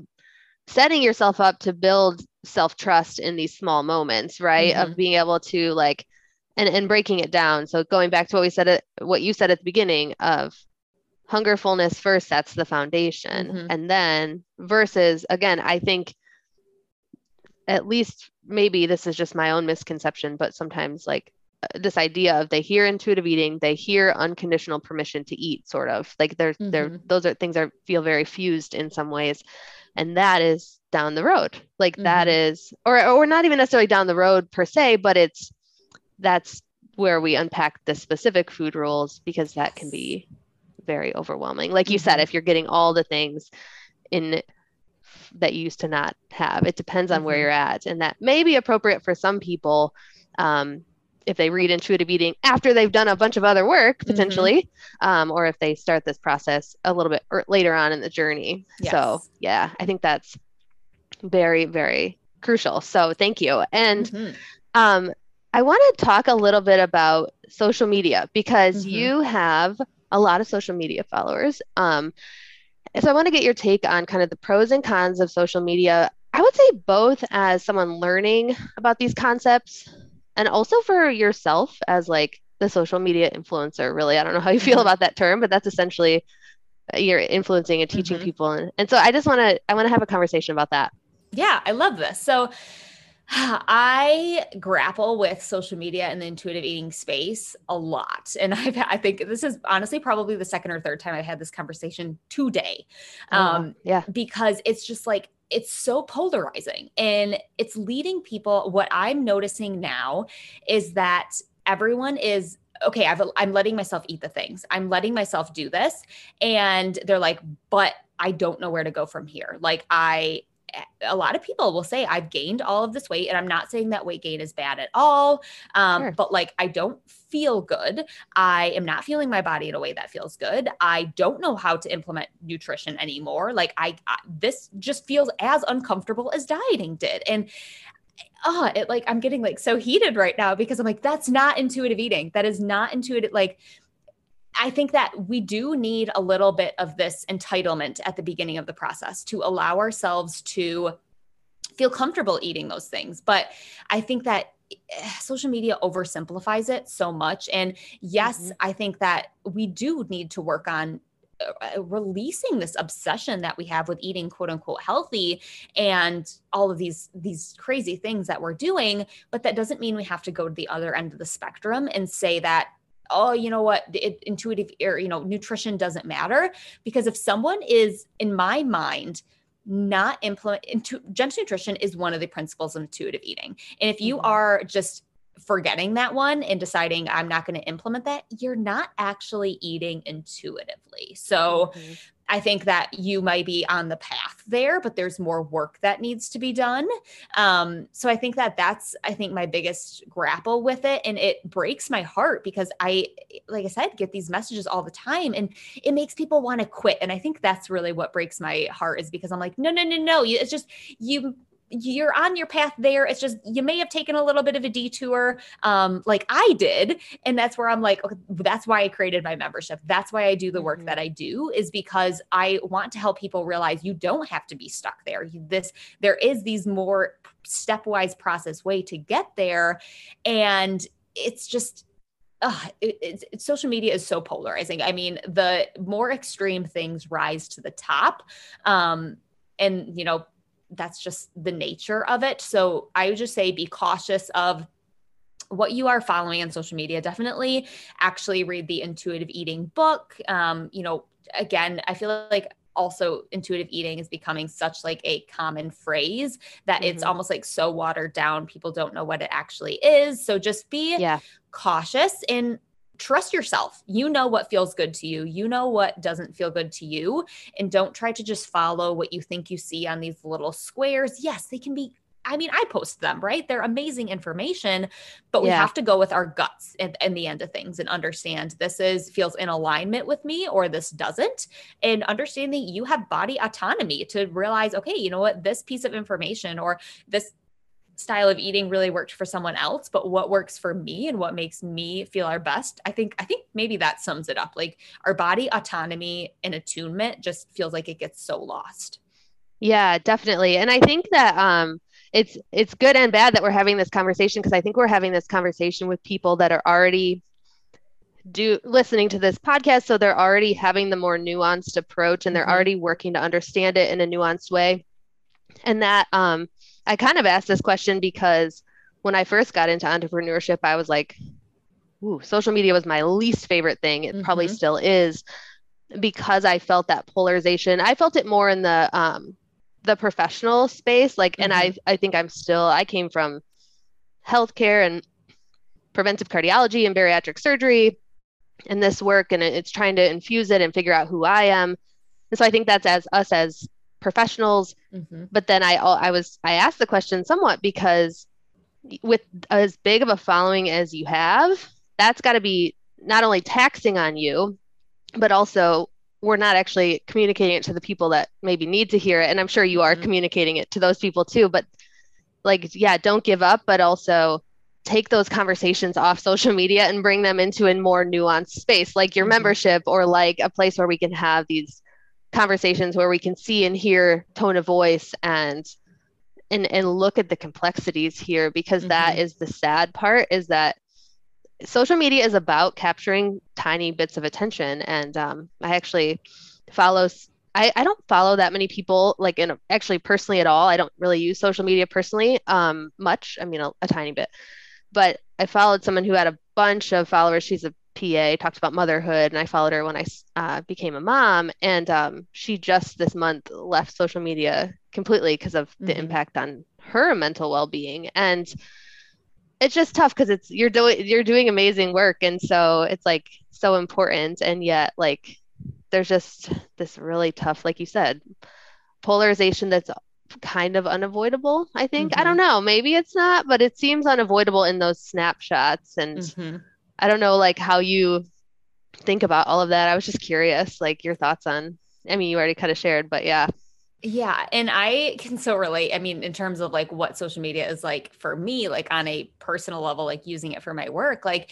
setting yourself up to build self-trust in these small moments right mm-hmm. of being able to like and and breaking it down so going back to what we said at, what you said at the beginning of hungerfulness first that's the foundation mm-hmm. and then versus again i think at least maybe this is just my own misconception but sometimes like uh, this idea of they hear intuitive eating they hear unconditional permission to eat sort of like they're mm-hmm. they're those are things that feel very fused in some ways and that is down the road like mm-hmm. that is or or not even necessarily down the road per se but it's that's where we unpack the specific food rules because that can be very overwhelming. Like you mm-hmm. said, if you're getting all the things in that you used to not have, it depends on mm-hmm. where you're at. And that may be appropriate for some people um, if they read intuitive eating after they've done a bunch of other work mm-hmm. potentially, mm-hmm. um, or if they start this process a little bit later on in the journey. Yes. So, yeah, I think that's very, very crucial. So, thank you. And mm-hmm. um, I want to talk a little bit about social media because mm-hmm. you have a lot of social media followers. Um, so I want to get your take on kind of the pros and cons of social media. I would say both as someone learning about these concepts and also for yourself as like the social media influencer really i don't know how you feel mm-hmm. about that term but that's essentially uh, you're influencing and teaching mm-hmm. people and, and so i just want to i want to have a conversation about that yeah i love this so I grapple with social media and the intuitive eating space a lot. And I've, I think this is honestly probably the second or third time I've had this conversation today. Oh, um, yeah. Because it's just like, it's so polarizing and it's leading people. What I'm noticing now is that everyone is okay I've, i'm letting myself eat the things i'm letting myself do this and they're like but i don't know where to go from here like i a lot of people will say I've gained all of this weight, and I'm not saying that weight gain is bad at all. Um, sure. But like, I don't feel good. I am not feeling my body in a way that feels good. I don't know how to implement nutrition anymore. Like, I, I this just feels as uncomfortable as dieting did, and oh, it like I'm getting like so heated right now because I'm like, that's not intuitive eating. That is not intuitive. Like I think that we do need a little bit of this entitlement at the beginning of the process to allow ourselves to feel comfortable eating those things. But I think that eh, social media oversimplifies it so much. And yes, mm-hmm. I think that we do need to work on uh, releasing this obsession that we have with eating quote unquote healthy and all of these these crazy things that we're doing but that doesn't mean we have to go to the other end of the spectrum and say that oh, you know what, it, intuitive or, you know, nutrition doesn't matter. Because if someone is, in my mind, not implement into gentle nutrition is one of the principles of intuitive eating. And if you mm-hmm. are just forgetting that one and deciding I'm not going to implement that, you're not actually eating intuitively. So mm-hmm. I think that you might be on the path there, but there's more work that needs to be done. Um, so I think that that's, I think, my biggest grapple with it. And it breaks my heart because I, like I said, get these messages all the time and it makes people want to quit. And I think that's really what breaks my heart is because I'm like, no, no, no, no. It's just, you you're on your path there. It's just you may have taken a little bit of a detour, um, like I did, and that's where I'm like, okay, that's why I created my membership. That's why I do the work mm-hmm. that I do, is because I want to help people realize you don't have to be stuck there. You, this there is these more stepwise process way to get there, and it's just uh, it, social media is so polarizing. I mean, the more extreme things rise to the top. Um, and, you know, that's just the nature of it. So I would just say be cautious of what you are following on social media. Definitely actually read the intuitive eating book. Um, you know, again, I feel like also intuitive eating is becoming such like a common phrase that mm-hmm. it's almost like so watered down people don't know what it actually is so just be yeah. cautious and trust yourself. You know what feels good to you. You know what doesn't feel good to you. And don't try to just follow what you think you see on these little squares. Yes, they can be. I mean, I post them, right? They're amazing information, but we yeah. have to go with our guts in, in the end of things and understand this is feels in alignment with me or this doesn't. And understanding you have body autonomy to realize, okay, you know what, this piece of information or this style of eating really worked for someone else but what works for me and what makes me feel our best i think i think maybe that sums it up. Like our body autonomy and attunement just feels like it gets so lost. Yeah definitely. And i think that um it's it's good and bad that we're having this conversation because i think we're having this conversation with people that are already do listening to this podcast so they're already having the more nuanced approach and they're mm-hmm. already working to understand it in a nuanced way. And that um I kind of asked this question because when I first got into entrepreneurship, I was like, ooh, social media was my least favorite thing. It mm-hmm. probably still is because I felt that polarization. I felt it more in the um the professional space. Like, mm-hmm. and I I think I'm still I came from healthcare and preventive cardiology and bariatric surgery and this work and it's trying to infuse it and figure out who I am. And so I think that's as us as professionals mm-hmm. but then i i was i asked the question somewhat because with as big of a following as you have that's got to be not only taxing on you but also we're not actually communicating it to the people that maybe need to hear it and i'm sure you are mm-hmm. communicating it to those people too but like yeah don't give up but also take those conversations off social media and bring them into a more nuanced space like your mm-hmm. membership or like a place where we can have these conversations where we can see and hear tone of voice and and and look at the complexities here because mm-hmm. that is the sad part is that social media is about capturing tiny bits of attention. And um, i actually follow I, I don't follow that many people like in actually personally at all. I don't really use social media personally um, much. I mean a, a tiny bit. But i followed someone who had a bunch of followers. She's a PA, talked about motherhood, and I followed her when I uh, became a mom. And um, she just this month left social media completely because of the mm-hmm. impact on her mental well being. And it's just tough because it's you're doing you're doing amazing work, and so it's like so important, and yet like there's just this really tough, like you said, polarization that's kind of unavoidable. I think mm-hmm. I don't know, maybe it's not, but it seems unavoidable in those snapshots and. Mm-hmm I don't know like how you think about all of that. I was just curious, like your thoughts on. I mean, you already kind of shared, but yeah. Yeah, and I can so relate. I mean, in terms of like what social media is like for me, like on a personal level, like using it for my work, like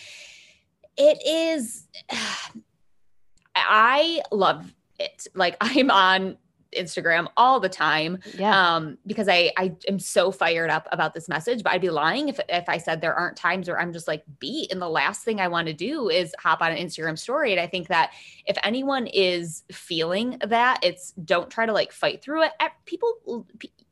it is. I love it. Like I'm on Instagram all the time. Yeah. Um, because I I am so fired up about this message, but I'd be lying if if I said there aren't times where I'm just like beat. And the last thing I want to do is hop on an Instagram story. And I think that if anyone is feeling that, it's don't try to like fight through it. People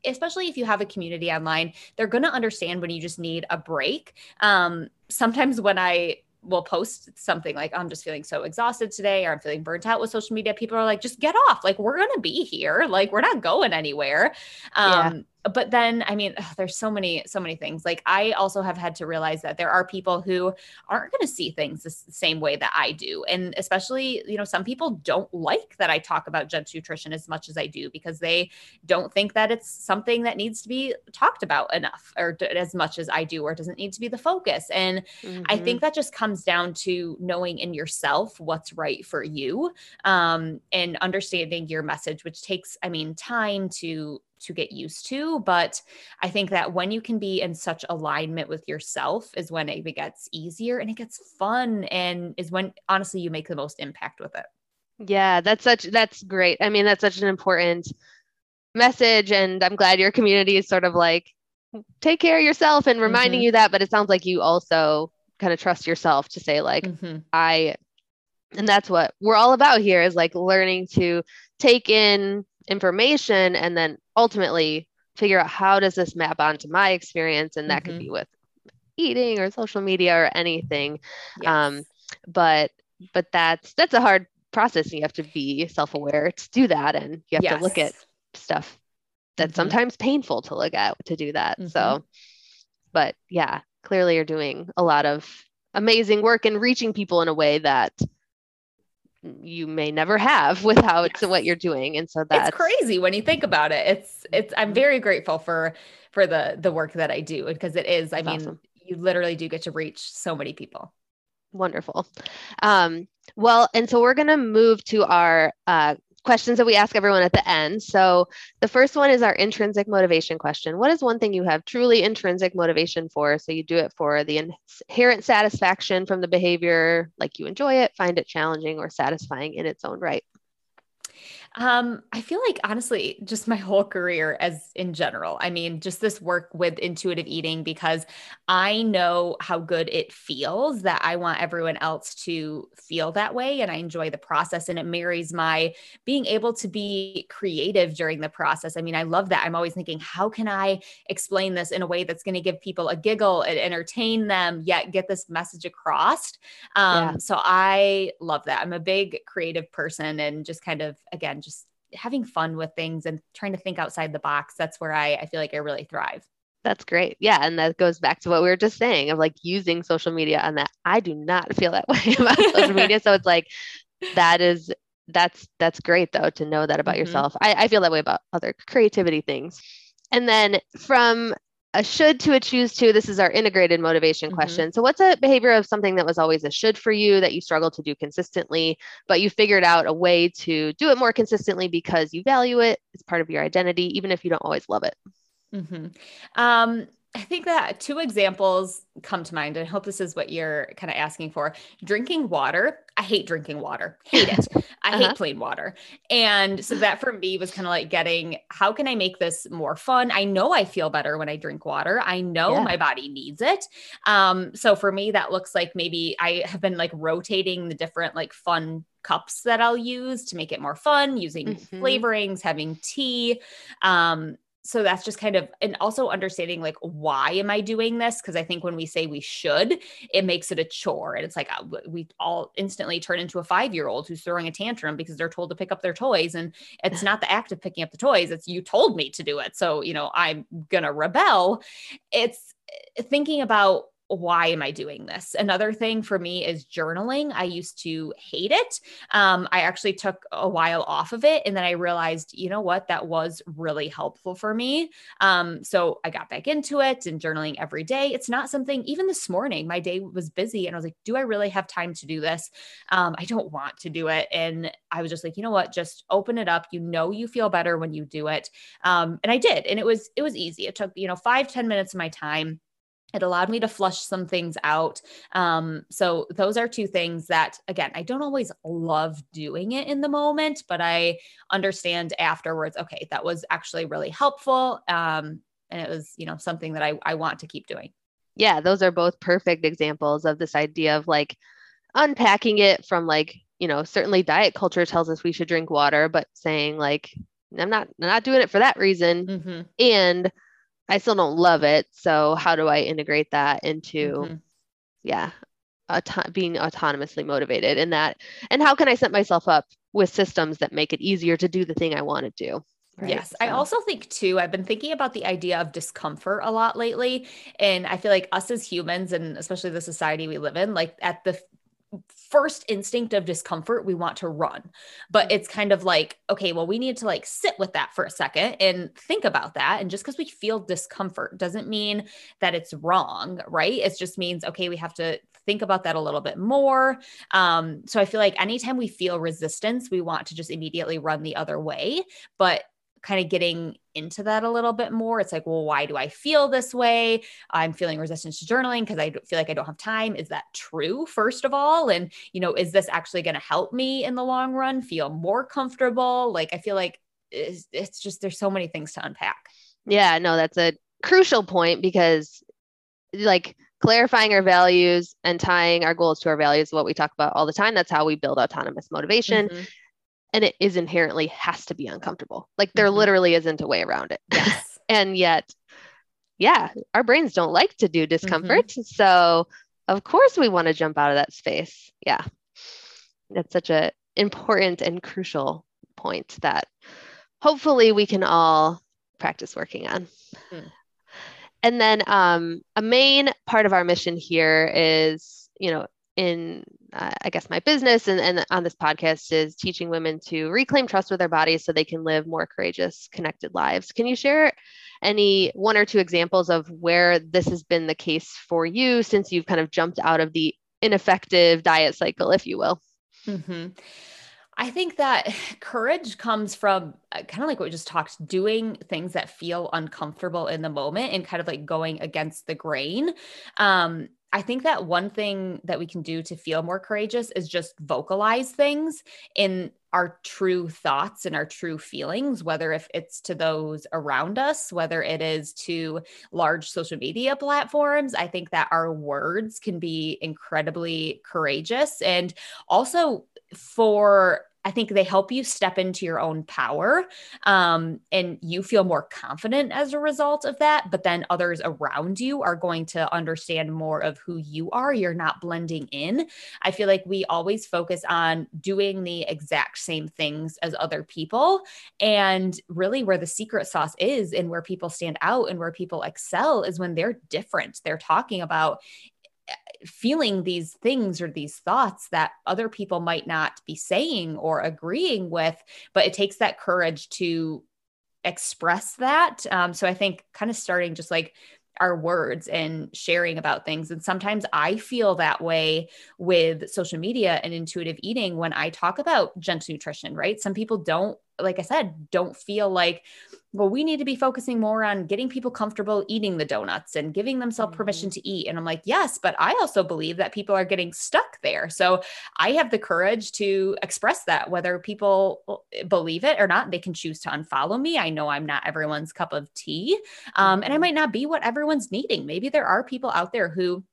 especially if you have a community online, they're going to understand when you just need a break. Um, sometimes when I will post something like i'm just feeling so exhausted today or i'm feeling burnt out with social media people are like just get off. Like we're gonna be here. Like we're not going anywhere. Um yeah but then i mean ugh, there's so many so many things. Like i also have had to realize that there are people who aren't going to see things the same way that i do. And especially you know some people don't like that i talk about gentle nutrition as much as i do because they don't think that it's something that needs to be talked about enough or as much as i do or doesn't need to be the focus. And mm-hmm. i think that just comes down to knowing in yourself what's right for you um, and understanding your message which takes i mean time to to get used to. But I think that when you can be in such alignment with yourself is when it gets easier and it gets fun and is when honestly you make the most impact with it. Yeah, that's such that's great. I mean, that's such an important message and I'm glad your community is sort of like take care of yourself and reminding mm-hmm. you that, but it sounds like you also kind of trust yourself to say like mm-hmm. I and that's what we're all about here is like learning to take in information and then ultimately figure out how does this map onto my experience and that mm-hmm. could be with eating or social media or anything yes. um but but that's that's a hard process and you have to be self-aware to do that and you have yes. to look at stuff that's mm-hmm. sometimes painful to look at to do that mm-hmm. so but yeah clearly you're doing a lot of amazing work and reaching people in a way that you may never have without yes. what you're doing and so that's it's crazy when you think about it it's it's i'm very grateful for for the the work that i do because it is i mean awesome. you literally do get to reach so many people wonderful um well and so we're going to move to our uh, questions that we ask everyone at the end. So the first one is our intrinsic motivation question. What is one thing you have truly intrinsic motivation for? So you do it for the inherent satisfaction from the behavior, like you enjoy it, find it challenging or satisfying in its own right. Um, I feel like honestly, just my whole career as in general. I mean, just this work with intuitive eating because I know how good it feels that I want everyone else to feel that way. And I enjoy the process. And it marries my being able to be creative during the process. I mean, I love that. I'm always thinking, how can I explain this in a way that's going to give people a giggle and entertain them, yet get this message across? Um, yeah. So I love that. I'm a big creative person and just kind of, again, just having fun with things and trying to think outside the box. That's where I, I feel like I really thrive. That's great. Yeah. And that goes back to what we were just saying of like using social media on that. I do not feel that way about social media. So it's like, that is, that's, that's great though, to know that about mm-hmm. yourself. I, I feel that way about other creativity things. And then from a should to a choose to this is our integrated motivation mm-hmm. question so what's a behavior of something that was always a should for you that you struggled to do consistently but you figured out a way to do it more consistently because you value it it's part of your identity even if you don't always love it mm-hmm. um, I think that two examples come to mind. I hope this is what you're kind of asking for. Drinking water. I hate drinking water. Hate it. I uh-huh. hate plain water. And so that for me was kind of like getting how can I make this more fun? I know I feel better when I drink water. I know yeah. my body needs it. Um, so for me, that looks like maybe I have been like rotating the different like fun cups that I'll use to make it more fun, using mm-hmm. flavorings, having tea. Um, so that's just kind of and also understanding like why am i doing this? Because i think when we say we should it makes it a chore and it's like uh, we all instantly turn into a five year old who's throwing a tantrum because they're told to pick up their toys and it's not the act of picking up the toys it's you told me to do it so you know i'm gonna rebel. It's eh, thinking about why am I doing this? Another thing for me is journaling. I used to hate it. Um, I actually took a while off of it. And then I realized, you know what, that was really helpful for me. Um, so I got back into it and journaling every day. It's not something, even this morning, my day was busy and I was like, do I really have time to do this? Um, I don't want to do it. And I was just like, you know what, just open it up. You know, you feel better when you do it. Um, and I did. And it was, it was easy. It took, you know, five ten minutes of my time it allowed me to flush some things out. Um, so those are two things that, again, I don't always love doing it in the moment, but I understand afterwards. Okay, that was actually really helpful, um, and it was, you know, something that I I want to keep doing. Yeah, those are both perfect examples of this idea of like unpacking it from like you know certainly diet culture tells us we should drink water, but saying like I'm not I'm not doing it for that reason, mm-hmm. and I still don't love it. So how do I integrate that into, mm-hmm. yeah, auto- being autonomously motivated in that? And how can I set myself up with systems that make it easier to do the thing I want to do? Right? Yes. So. I also think too, I've been thinking about the idea of discomfort a lot lately. And I feel like us as humans, and especially the society we live in, like at the first instinct of discomfort we want to run. But mm-hmm. it's kind of like okay well we need to like sit with that for a second and think about that. And just because we feel discomfort doesn't mean that it's wrong right? It just means okay we have to think about that a little bit more. Um so i feel like anytime we feel resistance we want to just immediately run the other way. But kind of getting into that a little bit more. It's like, well, why do I feel this way? I'm feeling resistance to journaling because I feel like I don't have time. Is that true, first of all? And, you know, is this actually going to help me in the long run feel more comfortable? Like, I feel like it's, it's just, there's so many things to unpack. Yeah, no, that's a crucial point because, like, clarifying our values and tying our goals to our values what we talk about all the time that's how we build autonomous motivation mm-hmm and it is inherently has to be uncomfortable. Like there mm-hmm. literally isn't a way around it. Yes. and yet, yeah, our brains don't like to do discomfort. Mm-hmm. So of course we want to jump out of that space. Yeah. That's such a important and crucial point that hopefully we can all practice working on. Mm. And then um, a main part of our mission here is, you know, in uh, I guess my business and, and on this podcast is teaching women to reclaim trust with their bodies so they can live more courageous, connected lives. Can you share any one or two examples of where this has been the case for you since you've kind of jumped out of the ineffective diet cycle, if you will? Mm-hmm. I think that courage comes from uh, kind of like what we just talked, doing things that feel uncomfortable in the moment and kind of like going against the grain. Um, I think that one thing that we can do to feel more courageous is just vocalize things in our true thoughts and our true feelings, whether if it's to those around us, whether it is to large social media platforms. I think that our words can be incredibly courageous and also for I think they help you step into your own power um, and you feel more confident as a result of that. But then others around you are going to understand more of who you are. You're not blending in. I feel like we always focus on doing the exact same things as other people. And really, where the secret sauce is and where people stand out and where people excel is when they're different. They're talking about feeling these things or these thoughts that other people might not be saying or agreeing with but it takes that courage to express that um, so i think kind of starting just like our words and sharing about things. And sometimes I feel that way with social media and intuitive eating when I talk about gentle nutrition, right? Some people don't like I said, don't feel like, well, we need to be focusing more on getting people comfortable eating the donuts and giving themselves mm-hmm. permission to eat. And I'm like, yes, but I also believe that people are getting stuck there. So I have the courage to express that, whether people believe it or not. They can choose to unfollow me. I know I'm not everyone's cup of tea. Um, and I mm-hmm. might not be what everyone's needing. Maybe there are people out there who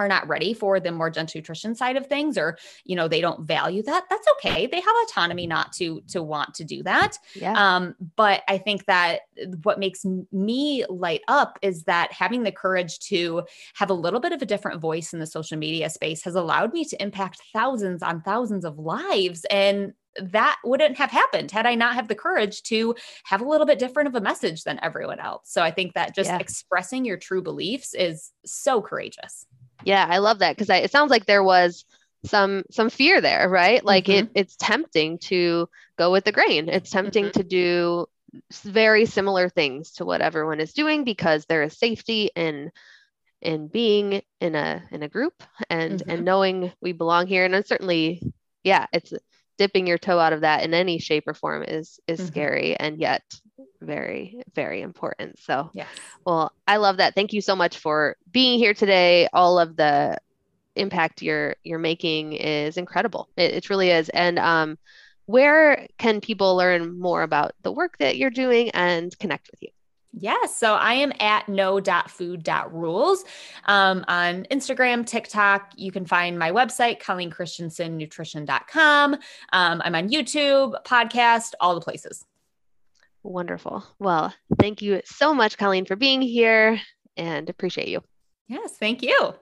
are not ready for the more gentle nutrition side of things or you know they don't value that that's okay they have autonomy not to to want to do that yeah. um but i think that what makes me light up is that having the courage to have a little bit of a different voice in the social media space has allowed me to impact thousands on thousands of lives and that wouldn't have happened had I not have the courage to have a little bit different of a message than everyone else. So I think that just yeah. expressing your true beliefs is so courageous. Yeah, I love that because it sounds like there was some some fear there, right? Like mm-hmm. it it's tempting to go with the grain. It's tempting mm-hmm. to do very similar things to what everyone is doing because there is safety in in being in a in a group and mm-hmm. and knowing we belong here and then certainly yeah it's dipping your toe out of that in any shape or form is is mm-hmm. scary and yet very very important so yeah well i love that thank you so much for being here today all of the impact you're you're making is incredible it, it truly is and um where can people learn more about the work that you're doing and connect with you Yes. So I am at no.food.rules um, on Instagram, TikTok. You can find my website, ColleenChristensenNutrition.com. Um, I'm on YouTube, podcast, all the places. Wonderful. Well, thank you so much, Colleen, for being here and appreciate you. Yes, thank you.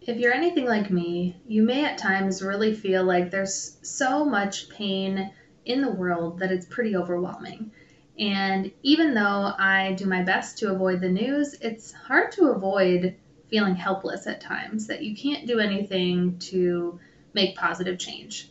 If you're anything like me, you may at times really feel like there's so much pain in the world that it's pretty overwhelming. And even though I do my best to avoid the news, it's hard to avoid feeling helpless at times that you can't do anything to make positive change.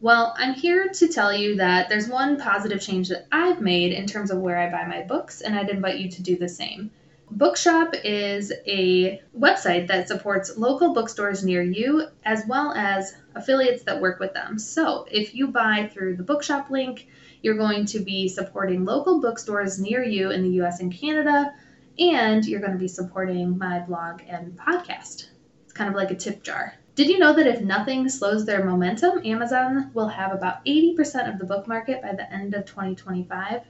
Well, I'm here to tell you that there's one positive change that I've made in terms of where I buy my books, and I'd invite you to do the same. Bookshop is a website that supports local bookstores near you as well as affiliates that work with them. So if you buy through the Bookshop link, you're going to be supporting local bookstores near you in the US and Canada, and you're going to be supporting my blog and podcast. It's kind of like a tip jar. Did you know that if nothing slows their momentum, Amazon will have about 80% of the book market by the end of 2025?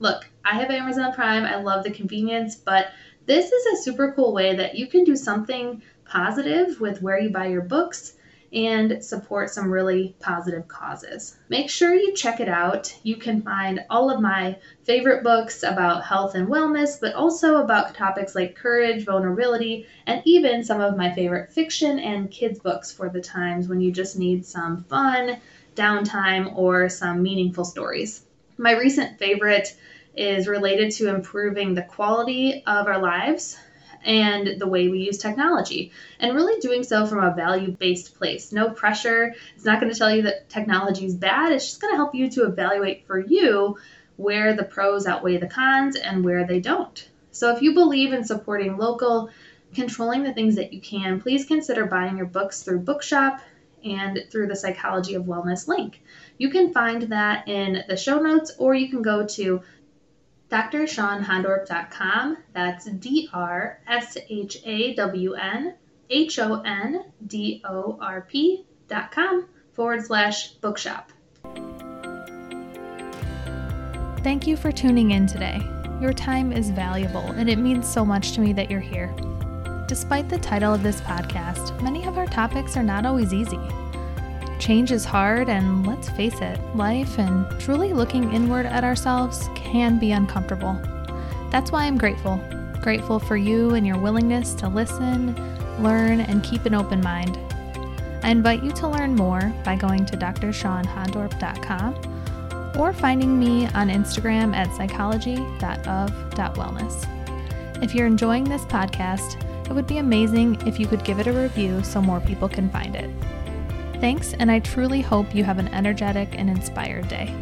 Look, I have Amazon Prime. I love the convenience, but this is a super cool way that you can do something positive with where you buy your books and support some really positive causes. Make sure you check it out. You can find all of my favorite books about health and wellness, but also about topics like courage, vulnerability, and even some of my favorite fiction and kids' books for the times when you just need some fun, downtime, or some meaningful stories. My recent favorite is related to improving the quality of our lives and the way we use technology, and really doing so from a value based place. No pressure. It's not going to tell you that technology is bad, it's just going to help you to evaluate for you where the pros outweigh the cons and where they don't. So if you believe in supporting local, controlling the things that you can, please consider buying your books through Bookshop and through the Psychology of Wellness link. You can find that in the show notes, or you can go to drshawnhondorp.com. That's D R S H A W N H O N D O R P.com forward slash bookshop. Thank you for tuning in today. Your time is valuable, and it means so much to me that you're here. Despite the title of this podcast, many of our topics are not always easy. Change is hard, and let's face it, life and truly looking inward at ourselves can be uncomfortable. That's why I'm grateful. Grateful for you and your willingness to listen, learn, and keep an open mind. I invite you to learn more by going to drshawnhondorp.com or finding me on Instagram at psychology.of.wellness. If you're enjoying this podcast, it would be amazing if you could give it a review so more people can find it. Thanks, and I truly hope you have an energetic and inspired day.